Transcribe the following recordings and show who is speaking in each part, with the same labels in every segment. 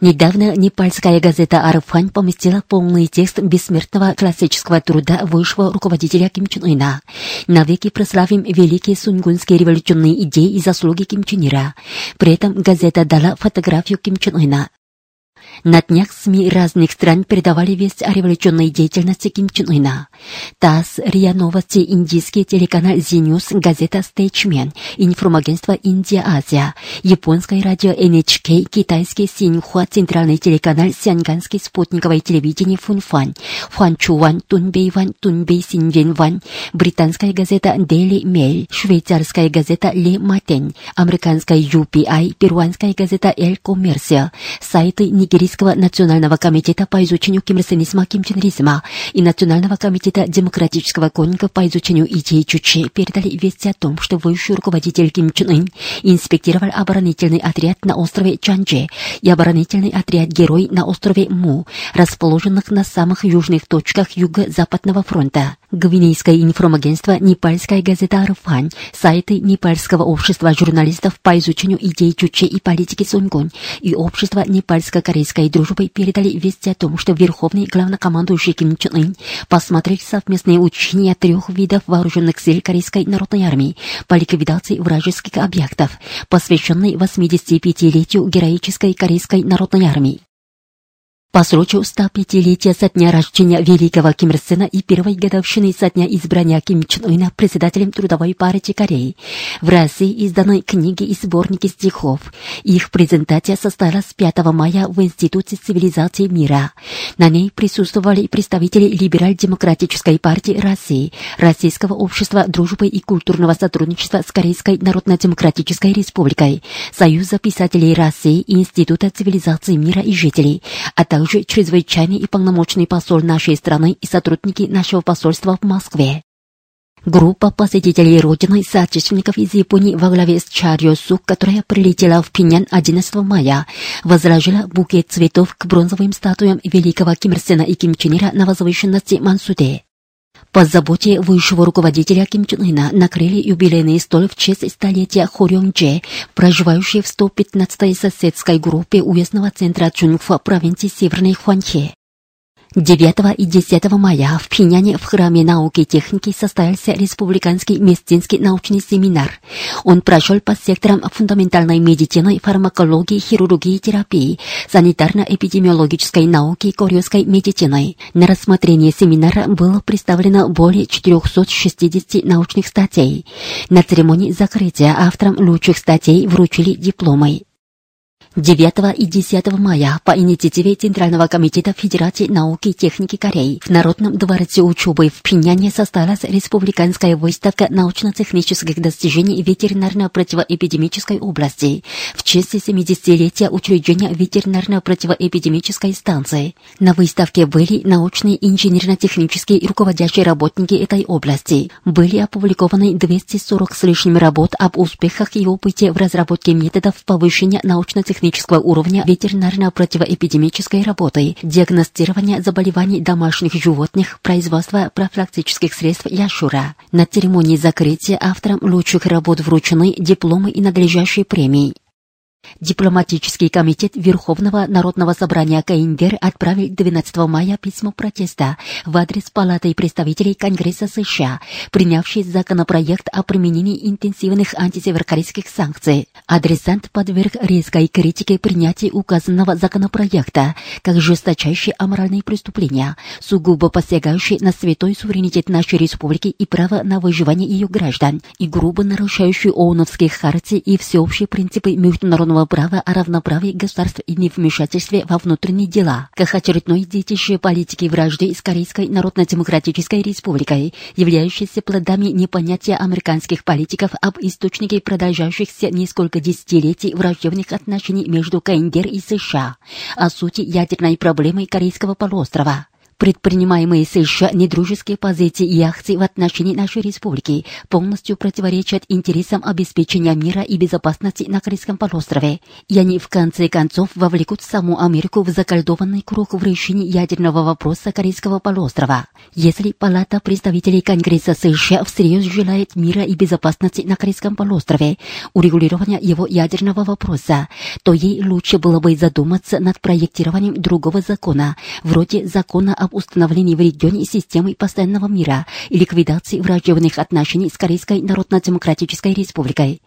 Speaker 1: Недавно непальская газета «Арфань» поместила полный текст бессмертного классического труда высшего руководителя Ким Чен Ына. Навеки прославим великие сунгунские революционные идеи и заслуги Ким Чен Ира. При этом газета дала фотографию Ким Чен Ына. На днях СМИ разных стран передавали весть о революционной деятельности Ким Чен Ына. ТАСС, РИА Новости, индийский телеканал Зинюс, газета Стейчмен, информагентство Индия-Азия, японское радио NHK, китайский Синьхуа, центральный телеканал Сянганский спутниковое телевидение Фунфан, Хуанчуван, Тунбейван, Тунбей Синвенван, британская газета Daily Mail, швейцарская газета Le Matin, американская UPI, перуанская газета El Comercio, сайты Нигерийского национального комитета по изучению кимрсенизма кимченризма и Национального комитета демократического конника по изучению идей Чуче передали вести о том, что высший руководитель Ким Чен Ын инспектировал оборонительный отряд на острове Чанже и оборонительный отряд Герой на острове Му, расположенных на самых южных точках Юго-Западного фронта. Гвинейское информагентство «Непальская газета Арфань», сайты Непальского общества журналистов по изучению идей Чуче и политики Сунгун и общество Непальско-корейской дружбы передали вести о том, что верховный главнокомандующий Ким Чен Ын посмотрел совместные учения трех видов вооруженных сил Корейской народной армии по ликвидации вражеских объектов, посвященный 85-летию героической Корейской народной армии. По случаю 105-летия со дня рождения великого Ким Ир Сена и первой годовщины со дня избрания Ким Чен Ына председателем Трудовой партии Кореи в России изданы книги и сборники стихов. Их презентация состоялась 5 мая в Институте цивилизации мира. На ней присутствовали представители Либераль-демократической партии России, Российского общества дружбы и культурного сотрудничества с Корейской Народно-демократической республикой, Союза писателей России, Института цивилизации мира и жителей, а также чрезвычайный и полномочный посол нашей страны и сотрудники нашего посольства в Москве. Группа посетителей Родины соотечественников из Японии во главе с Чарьо Сук, которая прилетела в Пинян 11 мая, возложила букет цветов к бронзовым статуям великого Ким Ир и Ким Чен Ира на возвышенности Мансуде. По заботе высшего руководителя Ким Чен Ына накрыли юбилейный стол в честь столетия Хорён Дже, проживающей в 115-й соседской группе уездного центра Чунфа провинции Северной Хуанхе. 9 и 10 мая в Пиняне в Храме науки и техники состоялся Республиканский медицинский научный семинар. Он прошел по секторам фундаментальной медицины, фармакологии, хирургии терапии, санитарно-эпидемиологической науки и корейской медицины. На рассмотрение семинара было представлено более 460 научных статей. На церемонии закрытия авторам лучших статей вручили дипломы. 9 и 10 мая по инициативе Центрального комитета Федерации науки и техники Кореи в Народном дворце учебы в Пиняне состоялась республиканская выставка научно-технических достижений ветеринарно-противоэпидемической области в честь 70-летия учреждения ветеринарно-противоэпидемической станции. На выставке были научные инженерно-технические и руководящие работники этой области. Были опубликованы 240 с лишним работ об успехах и опыте в разработке методов повышения научно-технического уровня ветеринарно-противоэпидемической работы, диагностирования заболеваний домашних животных, производства профилактических средств Яшура. На церемонии закрытия авторам лучших работ вручены дипломы и надлежащие премии. Дипломатический комитет Верховного Народного собрания КНДР отправил 12 мая письмо протеста в адрес Палаты представителей Конгресса США, принявший законопроект о применении интенсивных антисеверокорейских санкций. Адресант подверг резкой критике принятия указанного законопроекта как жесточайшее аморальное преступление, сугубо посягающее на святой суверенитет нашей республики и право на выживание ее граждан, и грубо нарушающее ООНовские хартии и всеобщие принципы международного международного права о равноправии государств и невмешательстве во внутренние дела, как очередной детище политики вражды с Корейской Народно-Демократической Республикой, являющейся плодами непонятия американских политиков об источнике продолжающихся несколько десятилетий враждебных отношений между КНДР и США, о сути ядерной проблемы Корейского полуострова. Предпринимаемые США недружеские позиции и акции в отношении нашей республики полностью противоречат интересам обеспечения мира и безопасности на Корейском полуострове, и они в конце концов вовлекут саму Америку в закольдованный круг в решении ядерного вопроса Корейского полуострова. Если Палата представителей Конгресса США всерьез желает мира и безопасности на Корейском полуострове, урегулирования его ядерного вопроса, то ей лучше было бы задуматься над проектированием другого закона, вроде закона о об установлении в регионе системы постоянного мира и ликвидации враждебных отношений с Корейской Народно-Демократической Республикой.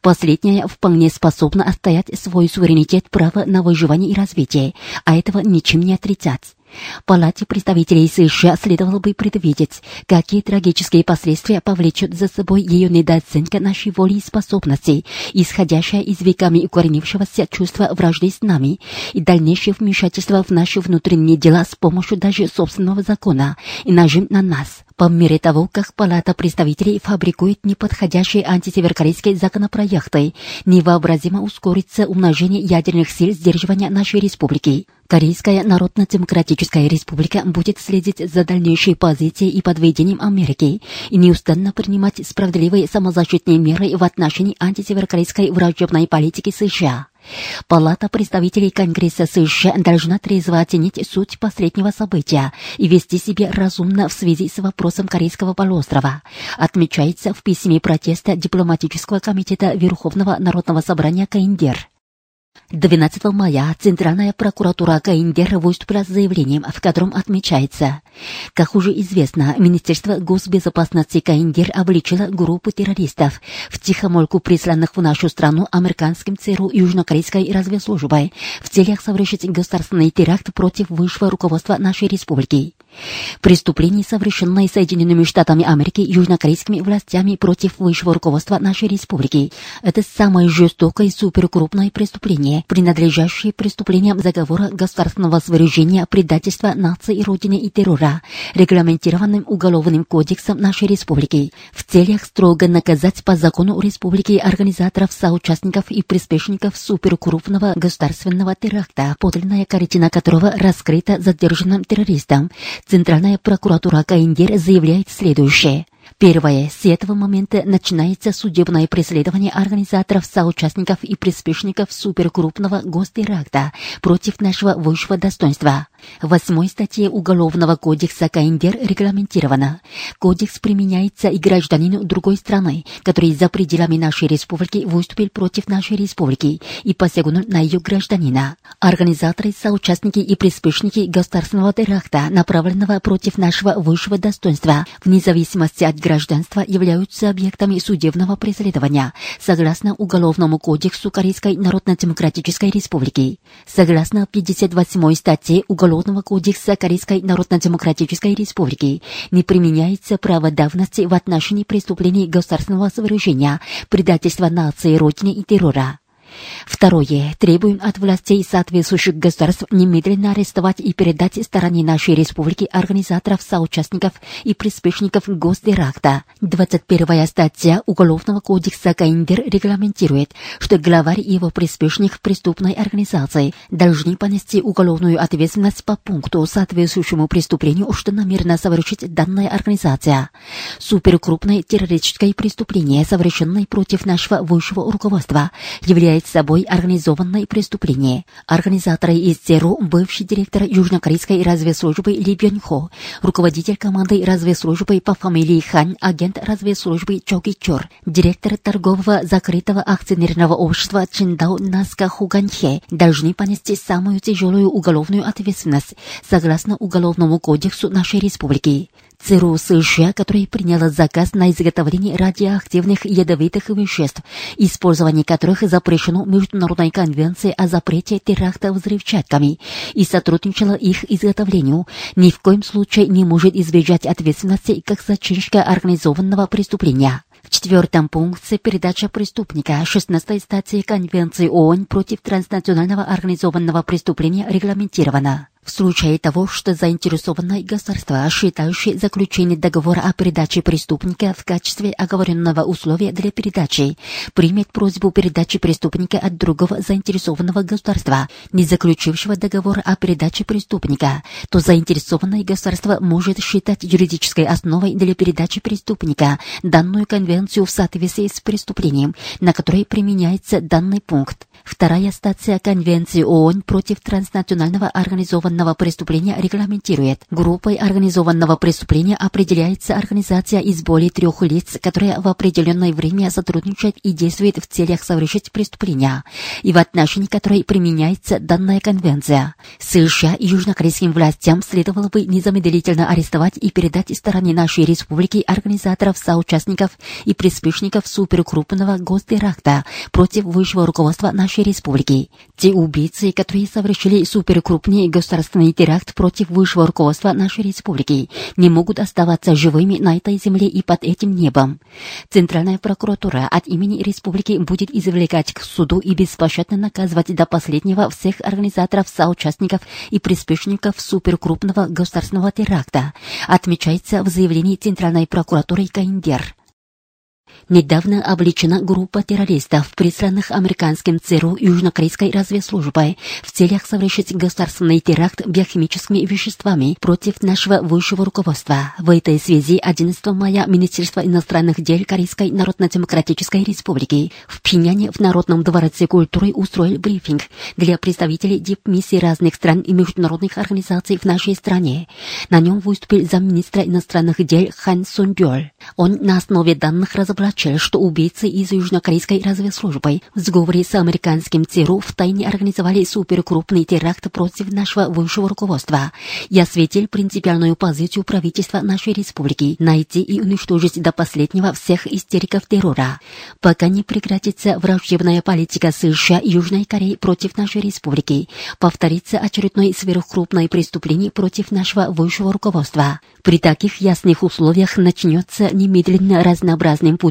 Speaker 1: Последняя вполне способна отстоять свой суверенитет права на выживание и развитие, а этого ничем не отрицать. Палате представителей США следовало бы предвидеть, какие трагические последствия повлечет за собой ее недооценка нашей воли и способностей, исходящая из веками укоренившегося чувства вражды с нами, и дальнейшее вмешательство в наши внутренние дела с помощью даже собственного закона и нажим на нас. По мере того, как Палата представителей фабрикует неподходящие антисеверокорейские законопроекты, невообразимо ускорится умножение ядерных сил сдерживания нашей республики. Корейская Народно-Демократическая Республика будет следить за дальнейшей позицией и подведением Америки и неустанно принимать справедливые самозащитные меры в отношении антисеверокорейской враждебной политики США. Палата представителей Конгресса США должна трезво оценить суть последнего события и вести себя разумно в связи с вопросом Корейского полуострова, отмечается в письме протеста дипломатического комитета Верховного народного собрания КНДР. 12 мая Центральная прокуратура КНДР выступила с заявлением, в котором отмечается, как уже известно, Министерство госбезопасности КНДР обличило группу террористов, в тихомольку присланных в нашу страну американским ЦРУ Южнокорейской разведслужбой в целях совершить государственный теракт против высшего руководства нашей республики. Преступление, совершенное Соединенными Штатами Америки южнокорейскими властями против высшего руководства нашей республики, это самое жестокое и суперкрупное преступление, принадлежащее преступлениям заговора государственного свержения, предательства нации и родины и террора, регламентированным Уголовным кодексом нашей республики, в целях строго наказать по закону республики организаторов, соучастников и приспешников суперкрупного государственного теракта, подлинная картина которого раскрыта задержанным террористом, Центральная прокуратура КНДР заявляет следующее. Первое. С этого момента начинается судебное преследование организаторов, соучастников и приспешников суперкрупного гостеракта против нашего высшего достоинства. В восьмой статье Уголовного кодекса КНДР регламентировано. Кодекс применяется и гражданину другой страны, который за пределами нашей республики выступил против нашей республики и посягнул на ее гражданина. Организаторы, соучастники и приспешники государственного теракта, направленного против нашего высшего достоинства, вне зависимости от гражданства являются объектами судебного преследования согласно Уголовному кодексу Корейской Народно-Демократической Республики. Согласно 58 статье Уголовного кодекса Корейской Народно-Демократической Республики не применяется право давности в отношении преступлений государственного совершения, предательства нации, родине и террора. Второе. Требуем от властей соответствующих государств немедленно арестовать и передать стороне нашей республики организаторов, соучастников и приспешников гостеракта. 21 статья Уголовного кодекса КНДР регламентирует, что главарь и его приспешник преступной организации должны понести уголовную ответственность по пункту, соответствующему преступлению, что намерена совершить данная организация. Суперкрупное террористическое преступление, совершенное против нашего высшего руководства, является представляет собой организованное преступление. Организаторы из ЦРУ – бывший директор Южнокорейской разведслужбы Ли Бён Хо, руководитель команды разведслужбы по фамилии Хан, агент разведслужбы Чо Ги Чор, директор торгового закрытого акционерного общества Чиндао Наска Хуганхе должны понести самую тяжелую уголовную ответственность согласно Уголовному кодексу нашей республики. ЦРУ США, которая приняла заказ на изготовление радиоактивных ядовитых веществ, использование которых запрещено Международной конвенцией о запрете терактов взрывчатками, и сотрудничала их изготовлению, ни в коем случае не может избежать ответственности как зачинщика организованного преступления. В четвертом пункте передача преступника 16 статьи Конвенции ООН против транснационального организованного преступления регламентирована. В случае того, что заинтересованное государство, считающее заключение договора о передаче преступника в качестве оговоренного условия для передачи, примет просьбу передачи преступника от другого заинтересованного государства, не заключившего договор о передаче преступника, то заинтересованное государство может считать юридической основой для передачи преступника данную конвенцию в соответствии с преступлением, на которое применяется данный пункт. Вторая статья Конвенции ООН против транснационального организованного преступления регламентирует. Группой организованного преступления определяется организация из более трех лиц, которая в определенное время сотрудничает и действует в целях совершить преступления, и в отношении которой применяется данная конвенция. США и южнокорейским властям следовало бы незамедлительно арестовать и передать стороне нашей республики организаторов, соучастников и приспешников суперкрупного гостеракта против высшего руководства нашей республики. Те убийцы, которые совершили суперкрупный государственный теракт против высшего руководства нашей республики, не могут оставаться живыми на этой земле и под этим небом. Центральная прокуратура от имени республики будет извлекать к суду и беспощадно наказывать до последнего всех организаторов, соучастников и приспешников суперкрупного государственного теракта, отмечается в заявлении Центральной прокуратуры Каиндер. Недавно обличена группа террористов, присланных американским ЦРУ южнокорейской разведслужбой в целях совершить государственный теракт биохимическими веществами против нашего высшего руководства. В этой связи 11 мая Министерство иностранных дел Корейской Народно-Демократической Республики в Пхеньяне в Народном дворце культуры устроил брифинг для представителей дипмиссий разных стран и международных организаций в нашей стране. На нем выступил замминистра иностранных дел Хан Сун Дюль. Он на основе данных разоблачил сообщил, что убийцы из южнокорейской разведслужбы в сговоре с американским ЦРУ втайне организовали суперкрупный теракт против нашего высшего руководства. Я осветил принципиальную позицию правительства нашей республики найти и уничтожить до последнего всех истериков террора. Пока не прекратится враждебная политика США и Южной Кореи против нашей республики, повторится очередное сверхкрупное преступление против нашего высшего руководства. При таких ясных условиях начнется немедленно разнообразным путем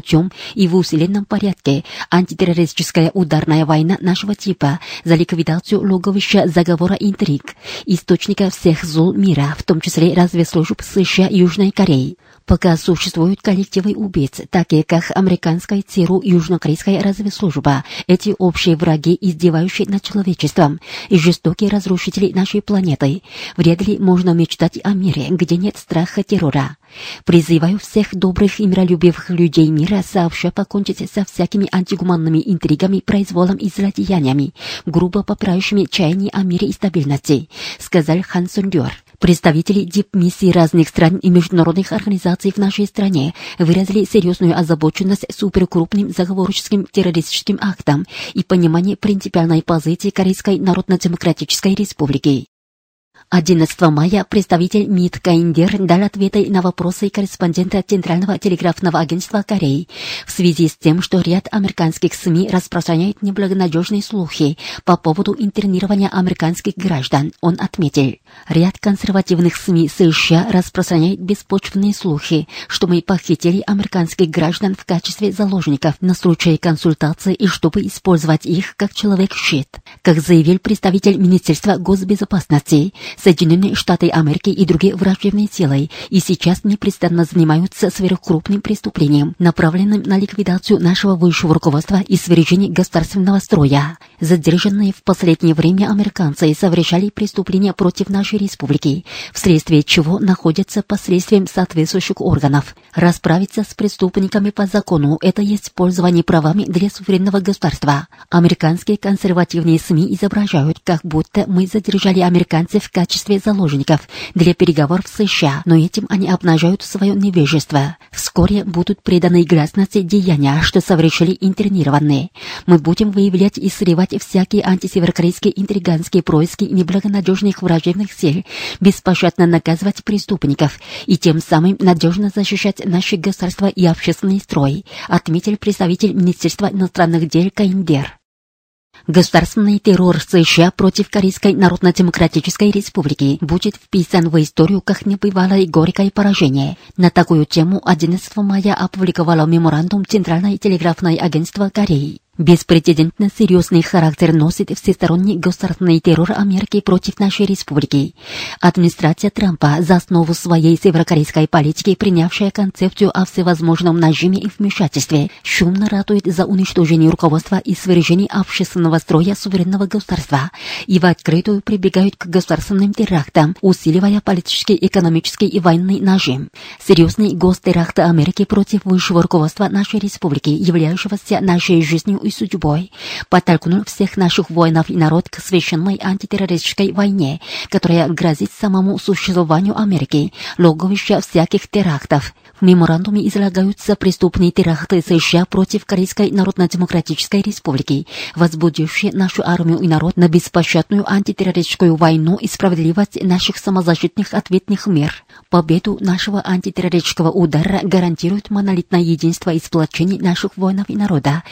Speaker 1: и в усиленном порядке антитеррористическая ударная война нашего типа за ликвидацию логовища заговора интриг, источника всех зол мира, в том числе разведслужб США и Южной Кореи. Пока существуют коллективы убийц, такие как американская ЦРУ и южнокорейская разведслужба, эти общие враги, издевающие над человечеством и жестокие разрушители нашей планеты, вряд ли можно мечтать о мире, где нет страха террора. Призываю всех добрых и миролюбивых людей мира сообща покончить со всякими антигуманными интригами, произволом и злодеяниями, грубо попирающими чаяние о мире и стабильности, сказал Хан Сундюр. Представители дипмиссий разных стран и международных организаций в нашей стране выразили серьезную озабоченность суперкрупным заговорческим террористическим актом и понимание принципиальной позиции Корейской Народно-Демократической Республики. 11 мая представитель МИД Каиндер дал ответы на вопросы корреспондента Центрального телеграфного агентства Кореи в связи с тем, что ряд американских СМИ распространяет неблагонадежные слухи по поводу интернирования американских граждан. Он отметил, ряд консервативных СМИ США распространяет беспочвенные слухи, что мы похитили американских граждан в качестве заложников на случай консультации и чтобы использовать их как человек-щит. Как заявил представитель Министерства госбезопасности, Соединенные Штаты Америки и другие враждебные силы и сейчас непрестанно занимаются сверхкрупным преступлением, направленным на ликвидацию нашего высшего руководства и свержение государственного строя. Задержанные в последнее время американцы совершали преступления против нашей республики, вследствие чего находятся под следствием соответствующих органов. Расправиться с преступниками по закону – это есть пользование правами для суверенного государства. Американские консервативные СМИ изображают, как будто мы задержали американцев в качестве заложников для переговоров с США, но этим они обнажают свое невежество. Вскоре будут преданы гласности деяния, что совершили интернированные. Мы будем выявлять и срывать всякие антисеверокорейские интриганские происки неблагонадежных враждебных сил, беспощадно наказывать преступников и тем самым надежно защищать наше государство и общественный строй, отметил представитель Министерства иностранных дел Каиндер. Государственный террор США против Корейской Народно-Демократической Республики будет вписан в историю как небывалое горькое поражение. На такую тему 11 мая опубликовало меморандум Центральное телеграфное агентство Кореи. Беспрецедентно серьезный характер носит всесторонний государственный террор Америки против нашей республики. Администрация Трампа за основу своей северокорейской политики, принявшая концепцию о всевозможном нажиме и вмешательстве, шумно ратует за уничтожение руководства и свержение общественного строя суверенного государства и в открытую прибегают к государственным терактам, усиливая политический, экономический и военный нажим. Серьезный гостеракт Америки против высшего руководства нашей республики, являющегося нашей жизнью и судьбой, подтолкнул всех наших воинов и народ к священной антитеррористической войне, которая грозит самому существованию Америки, логовища всяких терактов. В меморандуме излагаются преступные теракты США против Корейской Народно-Демократической Республики, возбудившие нашу армию и народ на беспощадную антитеррористическую войну и справедливость наших самозащитных ответных мер. Победу нашего антитеррористического удара гарантирует монолитное единство и сплочение наших воинов и народа,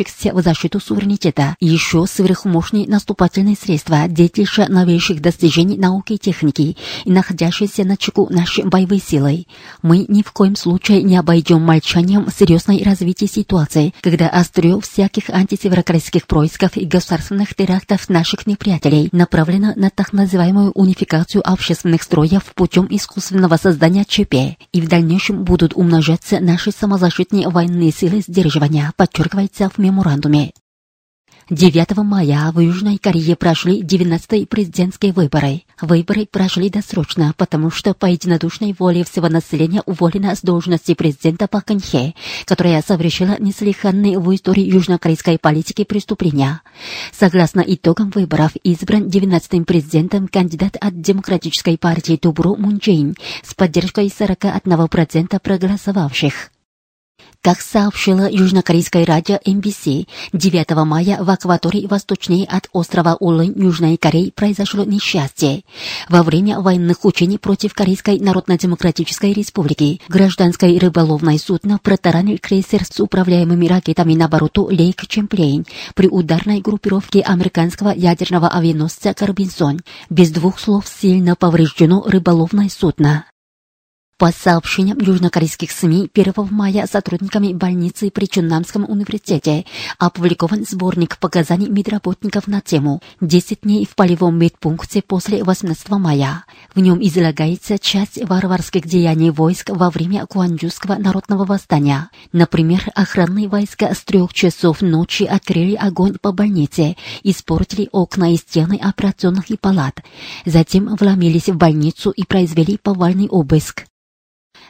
Speaker 1: поднявшихся в защиту суверенитета. Еще сверхмощные наступательные средства, детище новейших достижений науки и техники и находящиеся на чеку нашей боевой силой. Мы ни в коем случае не обойдем молчанием серьезное развитие ситуации, когда острие всяких антисеверокорейских происков и государственных терактов наших неприятелей направлено на так называемую унификацию общественных строев путем искусственного создания ЧП, и в дальнейшем будут умножаться наши самозащитные военные силы сдерживания, подчеркивается в меморандуме. 9 мая в Южной Корее прошли 19-е президентские выборы. Выборы прошли досрочно, потому что по единодушной воле всего населения уволена с должности президента Пак Кын Хе, которая совершила неслыханные в истории южнокорейской политики преступления. Согласно итогам выборов, избран 19-м президентом кандидат от Демократической партии Тубру Мун Чжэйн с поддержкой 41% проголосовавших. Как сообщила южнокорейское радио MBC, 9 мая в акватории восточнее от острова Улын Южной Кореи произошло несчастье. Во время военных учений против Корейской Народно-Демократической Республики гражданское рыболовное судно протаранил крейсер с управляемыми ракетами на борту Лейк Чемплейн при ударной группировке американского ядерного авианосца Карбинсон. Без двух слов сильно повреждено рыболовное судно. По сообщениям южнокорейских СМИ, 1 мая сотрудниками больницы при Чуннамском университете опубликован сборник показаний медработников на тему «10 дней в полевом медпункте после 18 мая». В нем излагается часть варварских деяний войск во время Куанджуского народного восстания. Например, охранные войска с трех часов ночи открыли огонь по больнице, испортили окна и стены операционных и палат. Затем вломились в больницу и произвели повальный обыск.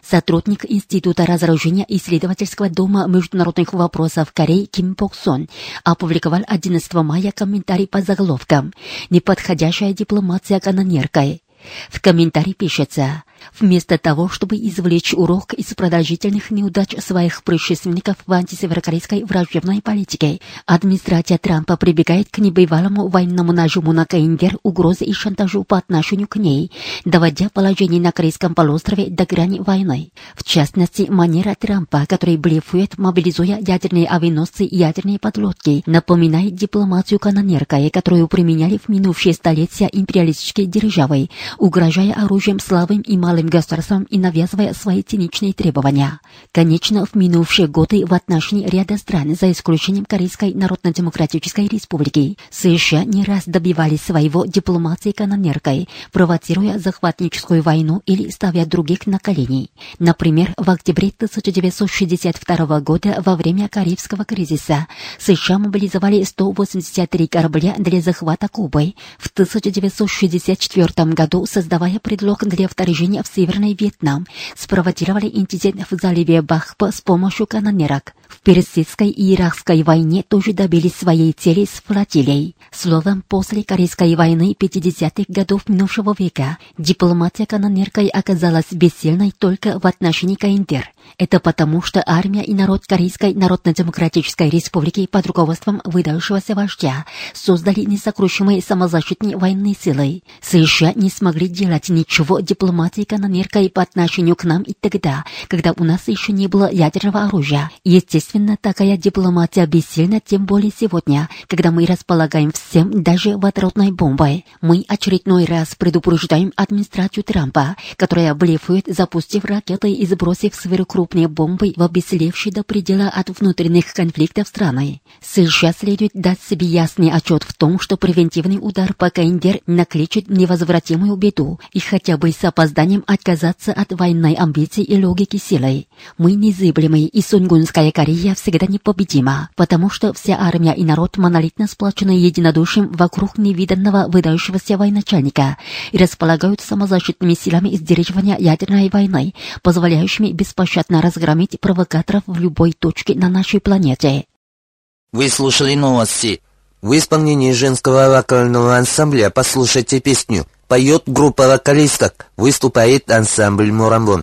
Speaker 1: Сотрудник Института разоружения исследовательского дома международных вопросов Кореи Ким Пок Сон опубликовал 11 мая комментарий по заголовкам «Неподходящая дипломация канонеркой». В комментарии пишется Вместо того, чтобы извлечь урок из продолжительных неудач своих предшественников в антисеверокорейской враждебной политике, администрация Трампа прибегает к небывалому военному нажиму на КНДР, угрозы и шантажу по отношению к ней, доводя положение на Корейском полуострове до грани войны. В частности, манера Трампа, который блефует, мобилизуя ядерные авианосцы и ядерные подлодки, напоминает дипломатию канонеркой, которую применяли в минувшие столетия империалистические державы, угрожая оружием слабым и малым государствам и навязывая свои циничные требования. Конечно, в минувшие годы в отношении ряда стран, за исключением Корейской Народно-Демократической Республики, США не раз добивались своего дипломатии канонеркой, провоцируя захватническую войну или ставя других на колени. Например, в октябре 1962 года во время Карибского кризиса США мобилизовали 183 корабля для захвата Кубы. В 1964 году, создавая предлог для вторжения в Северный Вьетнам, спровоцировали инцидент в заливе Бахпа с помощью канонерок. В Персидской и Иракской войне тоже добились своей цели с флотилией. Словом, после Корейской войны 50-х годов минувшего века дипломатия канонеркой оказалась бессильной только в отношении КНДР. Это потому, что армия и народ Корейской Народно-Демократической Республики под руководством выдающегося вождя создали несокрушимые самозащитные военные силы. США не смогли делать ничего дипломатии канонеркой по отношению к нам и тогда, когда у нас еще не было ядерного оружия. Естественно, Естественно, такая дипломатия бессильна, тем более сегодня, когда мы располагаем всем, даже водородной бомбой. Мы очередной раз предупреждаем администрацию Трампа, которая блефует, запустив ракеты и сбросив сверхкрупные бомбы в обессилевшие до предела от внутренних конфликтов страны. Сейчас следует дать себе ясный отчет в том, что превентивный удар по КНДР накличет невозвратимую беду и хотя бы с опозданием отказаться от военной амбиции и логики силой. Мы незыблемы, и Сунгунская Корея всегда непобедима, потому что вся армия и народ монолитно сплочены единодушием вокруг невиданного выдающегося военачальника и располагают самозащитными силами сдерживания ядерной войны, позволяющими беспощадно разгромить провокаторов в любой точке на нашей планете.
Speaker 2: Вы слушали новости. В исполнении женского вокального ансамбля «Послушайте песню» поет группа вокалисток, выступает ансамбль «Мурамбон».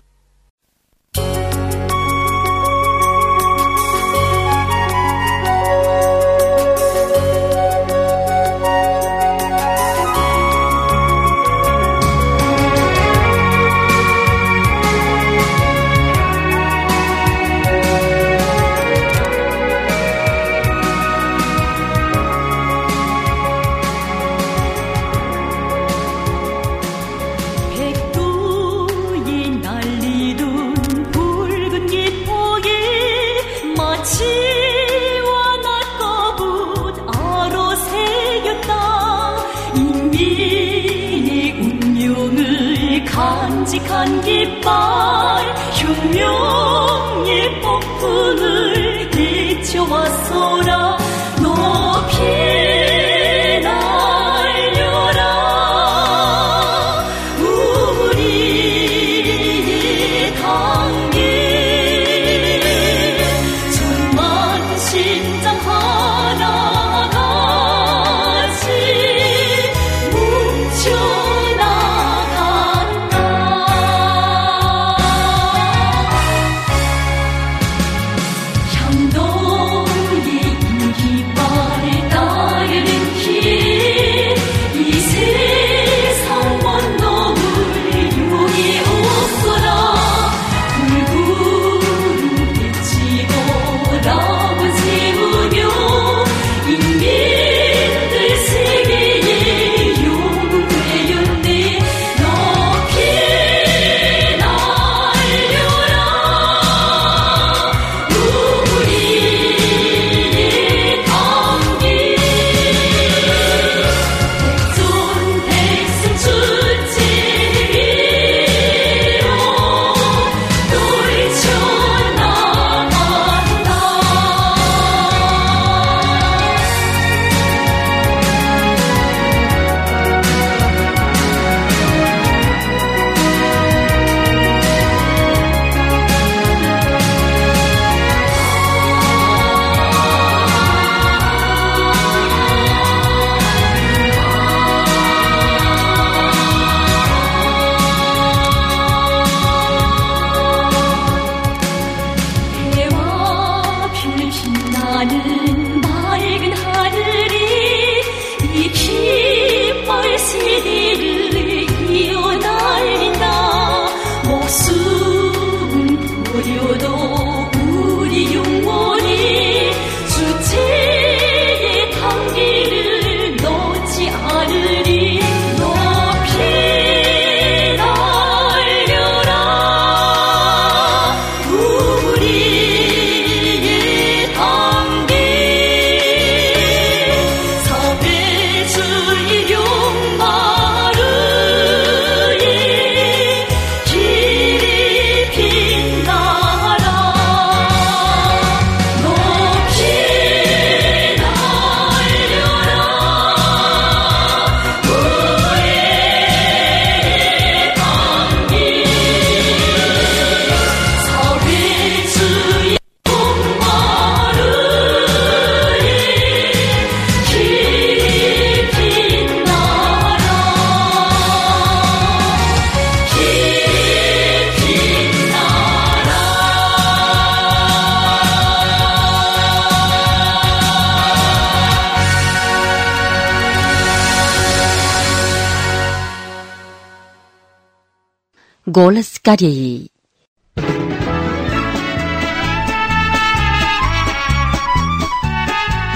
Speaker 1: Голос Кореи.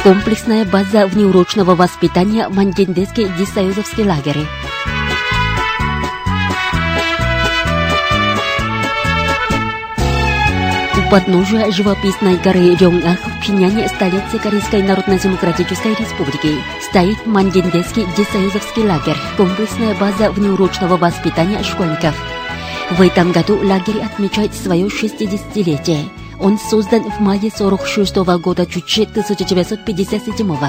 Speaker 1: Комплексная база внеурочного воспитания Мандендецкий десоюзовский лагерь. У подножия живописной горы Рёнгах в Пхеняне, столице Корейской Народно-Демократической Республики, стоит Мандендецкий десоюзовский лагерь, комплексная база внеурочного воспитания школьников. В этом году лагерь отмечает свое 60-летие. Он создан в мае 46 года Чучи 1957 -го.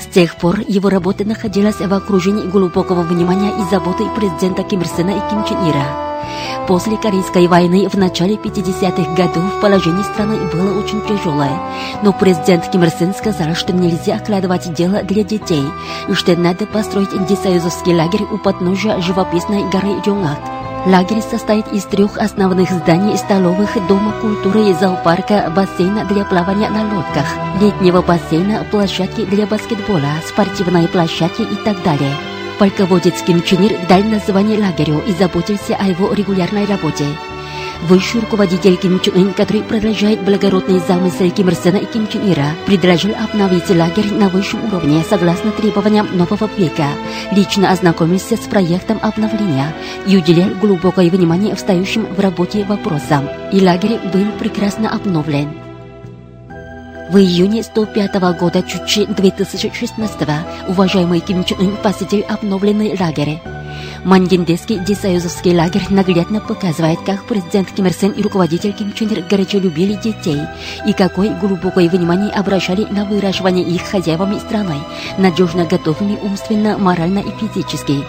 Speaker 1: С тех пор его работа находилась в окружении глубокого внимания и заботы президента Ким Ир Сена и Ким Чен Ира. После Корейской войны в начале 50-х годов положение страны было очень тяжелое, но президент Ким Ир Сен сказал, что нельзя откладывать дело для детей, и что надо построить антисоюзовский лагерь у подножия живописной горы Йонгак. Лагерь состоит из трех основных зданий, столовых, дома культуры, зоопарка, бассейна для плавания на лодках, летнего бассейна, площадки для баскетбола, спортивной площадки и так далее. Полководец Ким Чен дал название лагерю и заботился о его регулярной работе. Высший руководитель Ким Чен Ын, который продолжает благородный замысел Ким Ир Сена и Ким Чен Ира, предложил обновить лагерь на высшем уровне согласно требованиям нового века, лично ознакомился с проектом обновления и уделял глубокое внимание встающим в работе вопросам. И лагерь был прекрасно обновлен. В июне 105 года Чучи 2016 уважаемый Ким Чен Ын посетил обновленный лагерь. Мандиндесский десоюзовский лагерь наглядно показывает, как президент Ким Ир Сен и руководитель Ким Чен Ир горячо любили детей и какое глубокое внимание обращали на выращивание их хозяевами страной, надежно готовыми умственно, морально и физически.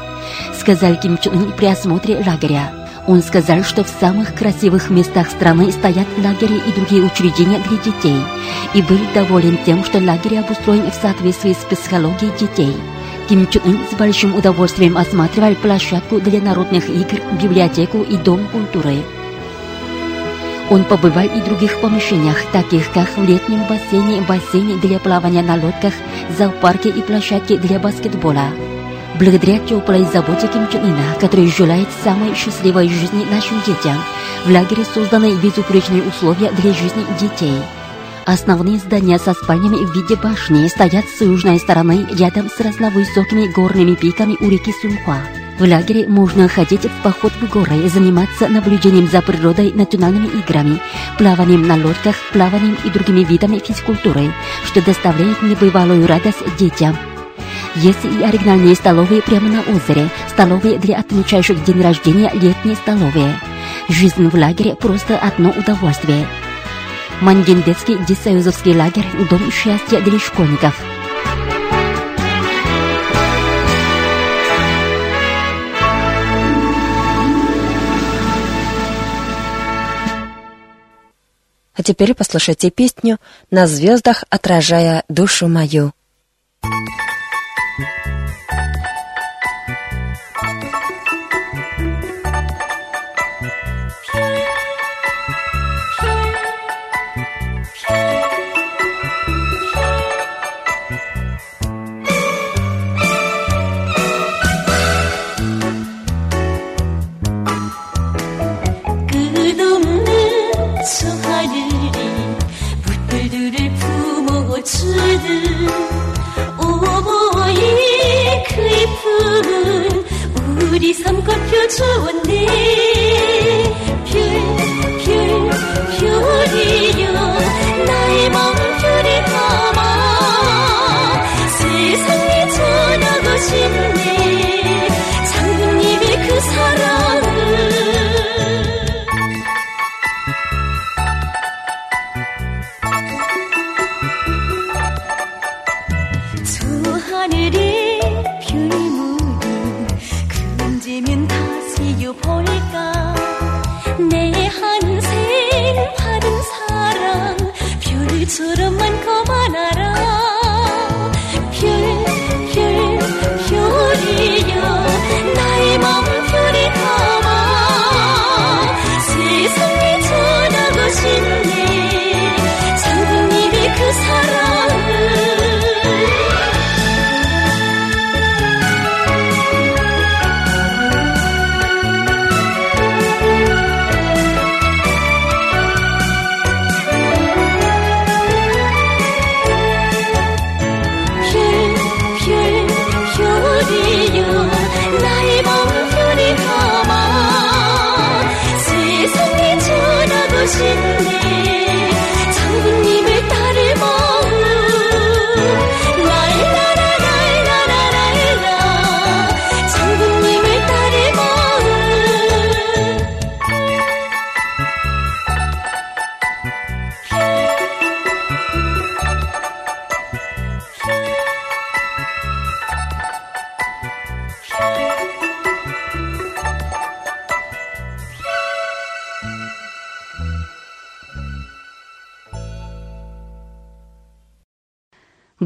Speaker 1: Сказал Ким Чен Ын при осмотре лагеря. Он сказал, что в самых красивых местах страны стоят лагеря и другие учреждения для детей, и был доволен тем, что лагерь обустроен в соответствии с психологией детей. Ким Чен Ын с большим удовольствием осматривал площадку для народных игр, библиотеку и дом культуры. Он побывал и в других помещениях, таких как в летнем бассейне, бассейне для плавания на лодках, зоопарке и площадке для баскетбола. Благодаря теплой заботе Ким Чен Ына, который желает самой счастливой жизни нашим детям, в лагере созданы безупречные условия для жизни детей. Основные здания со спальнями в виде башни стоят с южной стороны рядом с разновысокими горными пиками у реки Сунхуа. В лагере можно ходить в поход в горы, заниматься наблюдением за природой, национальными играми, плаванием на лодках, плаванием и другими видами физкультуры, что доставляет небывалую радость детям. Есть и оригинальные столовые прямо на озере, столовые для отмечающих день рождения, летние столовые. Жизнь в лагере просто одно удовольствие. Мандиндецкий десоюзовский лагерь – дом счастья для школьников.
Speaker 3: А теперь послушайте песню «На звездах отражая душу мою».
Speaker 2: 끝없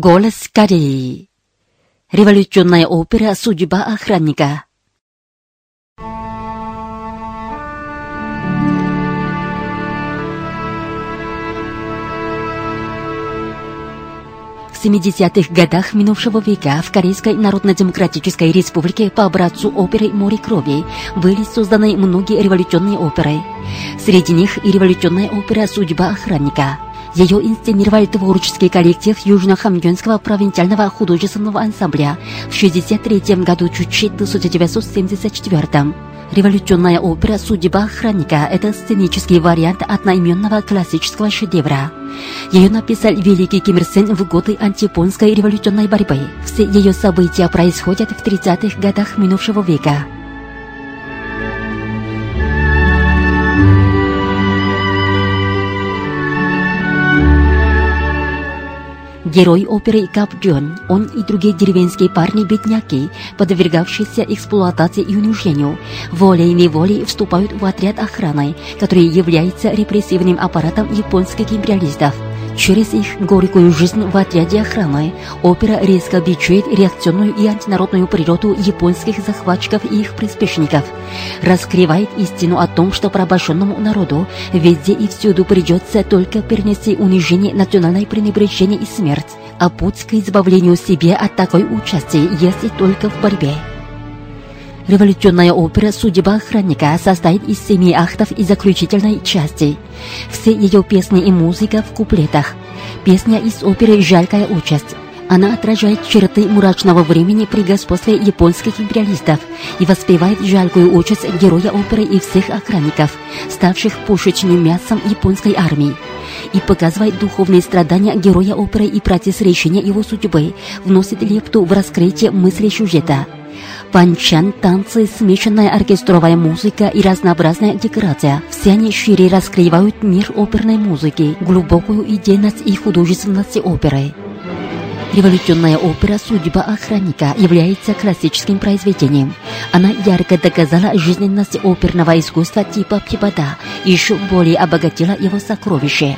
Speaker 1: Голос Кореи. Революционная опера «Судьба охранника». В 70-х годах минувшего века в Корейской Народно-Демократической Республике по образцу оперы «Море крови» были созданы многие революционные оперы. Среди них и революционная опера «Судьба охранника». Ее инсценировал творческий коллектив Южно-Хамгёнского провинциального художественного ансамбля в 1963 году чуть 1974 Революционная опера «Судьба охранника» — это сценический вариант одноименного классического шедевра. Ее написал великий Ким Ир Сен в годы антипонской революционной борьбы. Все ее события происходят в 30-х годах минувшего века. Герой оперы Кап Джон, он и другие деревенские парни-бедняки, подвергавшиеся эксплуатации и унижению, волей-неволей вступают в отряд охраны, который является репрессивным аппаратом японских империалистов. Через их горькую жизнь в отряде охраны опера резко бичует реакционную и антинародную природу японских захватчиков и их приспешников, раскрывает истину о том, что порабощенному народу везде и всюду придется только перенести унижение, национальное пренебрежение и смерть, а путь к избавлению себе от такой участи есть только в борьбе. Революционная опера «Судьба охранника» состоит из семи актов и заключительной части. Все ее песни и музыка в куплетах. Песня из оперы «Жалкая участь». Она отражает черты мрачного времени при господстве японских империалистов и воспевает жалкую участь героя оперы и всех охранников, ставших пушечным мясом японской армии и показывает духовные страдания героя оперы и процесс решения его судьбы, вносит лепту в раскрытие мысли сюжета. Панчан, танцы, смешанная оркестровая музыка и разнообразная декорация. Все они шире раскрывают мир оперной музыки, глубокую идейность и художественность оперы. Революционная опера «Судьба охранника» является классическим произведением. Она ярко доказала жизненность оперного искусства типа Пибода и еще более обогатила его сокровище.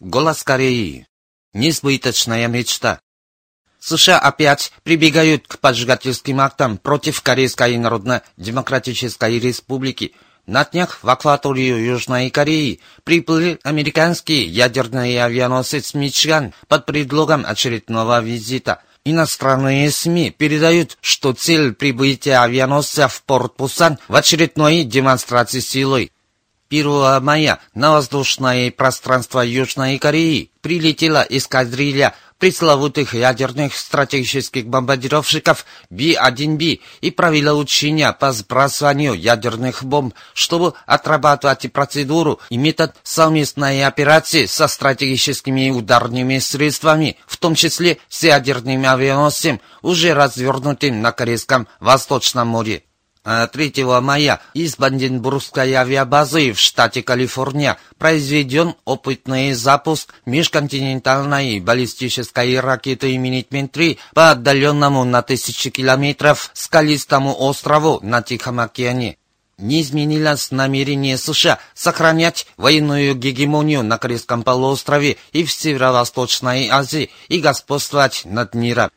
Speaker 4: Голос Кореи. Несбыточная мечта. США опять прибегают к поджигательским актам против Корейской Народно-Демократической Республики. На днях в акваторию Южной Кореи приплыли американский ядерный авианосец «Мичиган» под предлогом очередного визита. Иностранные СМИ передают, что цель прибытия авианосца в порт Пусан в очередной демонстрации силой. 1 мая на воздушное пространство Южной Кореи прилетела эскадрилья пресловутых ядерных стратегических бомбардировщиков Би-1Би и провела учения по сбрасыванию ядерных бомб, чтобы отрабатывать процедуру и метод совместной операции со стратегическими ударными средствами, в том числе с ядерным авианосцем, уже развернутым на Корейском Восточном море. 3 мая из Банденбургской авиабазы в штате Калифорния произведен опытный запуск межконтинентальной баллистической ракеты «Минитмен-3» по отдаленному на тысячи километров скалистому острову на Тихом океане. Не изменилось намерение США сохранять военную гегемонию на Корейском полуострове и в Северо-Восточной Азии и господствовать над миром.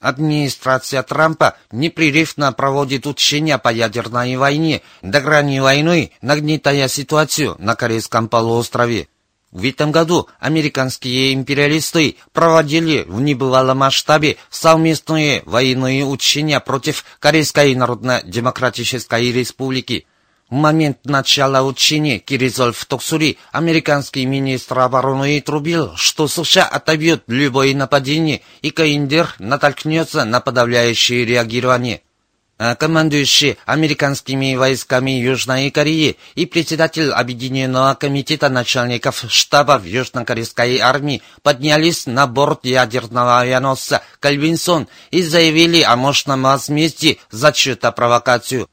Speaker 4: Администрация Трампа непрерывно проводит учения по ядерной войне, до грани войны нагнетая ситуацию на Корейском полуострове. В этом году американские империалисты проводили в небывалом масштабе совместные военные учения против Корейской Народно-Демократической Республики. В момент начала учения Киризол в Токсури американский министр обороны трубил, что США отобьет любое нападение, и Каиндер натолкнется на подавляющее реагирование. А командующий американскими войсками Южной Кореи и председатель Объединенного комитета начальников штабов Южнокорейской армии поднялись на борт ядерного авианосца «Кальвинсон» и заявили о мощном возмездии за чью-то провокацию.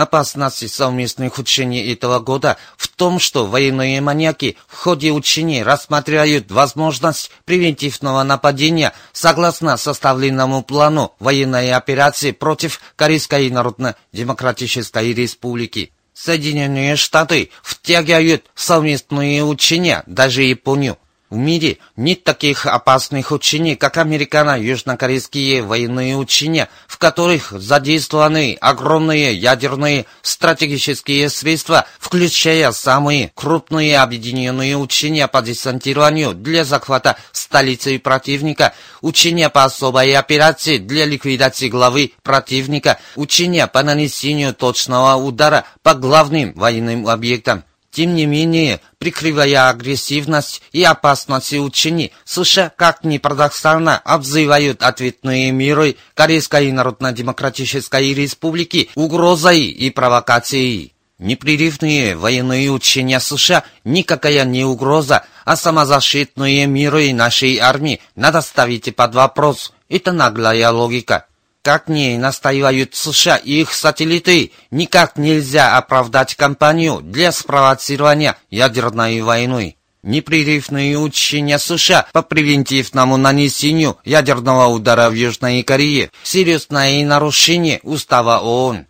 Speaker 4: Опасность совместных учений этого года в том, что военные маньяки в ходе учений рассматривают возможность превентивного нападения согласно составленному плану военной операции против Корейской Народно-Демократической Республики. Соединенные Штаты втягивают совместные учения даже Японию. В мире нет таких опасных учений, как американо-южнокорейские военные учения, в которых задействованы огромные ядерные стратегические средства, включая самые крупные объединенные учения по десантированию для захвата столицы противника, учения по особой операции для ликвидации главы противника, учения по нанесению точного удара по главным военным объектам. Тем не менее, прикрывая агрессивность и опасность учений, США, как ни парадоксально, обзывают ответные миры Корейской Народно-Демократической Республики угрозой и провокацией. Непрерывные военные учения США никакая не угроза, а самозащитные миры нашей армии надо ставить под вопрос. Это наглая логика. Как ни настаивают США и их сателлиты, никак нельзя оправдать кампанию для спровоцирования ядерной войны. Непрерывные учения США по превентивному нанесению ядерного удара в Южной Корее – серьезное нарушение устава ООН.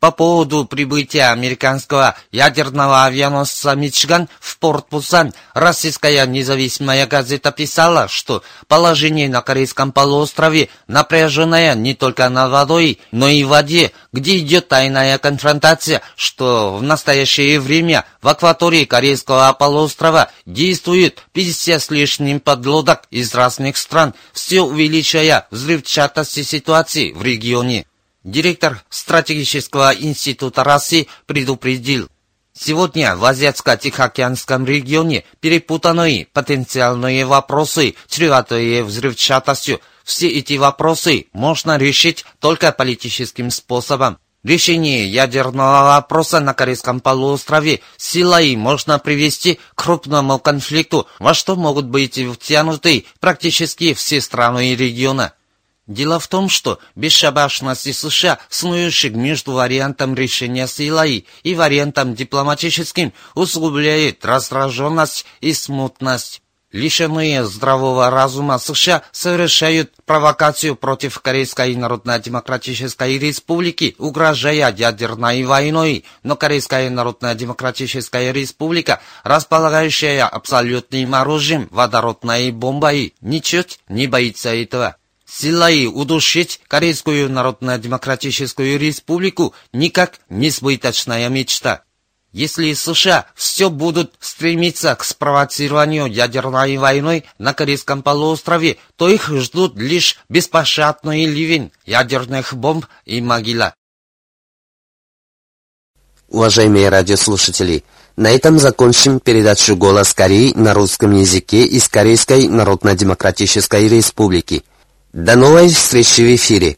Speaker 4: По поводу прибытия американского ядерного авианосца «Мичиган» в порт Пусан российская независимая газета писала, что положение на Корейском полуострове напряженное не только на водой, но и в воде, где идет тайная конфронтация, что в настоящее время в акватории Корейского полуострова действует 50 с лишним подлодок из разных стран, все увеличивая взрывчатость ситуации в регионе. Директор стратегического института России предупредил, Сегодня в Азиатско-Тихоокеанском регионе перепутанные потенциальные вопросы, чреватые взрывчатостью. Все эти вопросы можно решить только политическим способом. Решение ядерного вопроса на Корейском полуострове силой можно привести к крупному конфликту, во что могут быть втянуты практически все страны региона. Дело в том, что бесшабашность США, снующих между вариантом решения силой и вариантом дипломатическим, усугубляет раздраженность и смутность. Лишенные здравого разума США совершают провокацию против Корейской Народно-Демократической Республики, угрожая ядерной войной, но Корейская Народно-Демократическая Республика, располагающая абсолютным оружием, водородной бомбой, ничуть не боится этого. Силой удушить Корейскую Народно-Демократическую Республику никак не сбыточная мечта. Если США все будут стремиться к спровоцированию ядерной войной на Корейском полуострове, то их ждут лишь беспощадный ливень ядерных бомб и могила.
Speaker 5: Уважаемые радиослушатели, на этом закончим передачу «Голос Кореи» на русском языке из Корейской Народно-Демократической Республики. До новой встречи в эфире!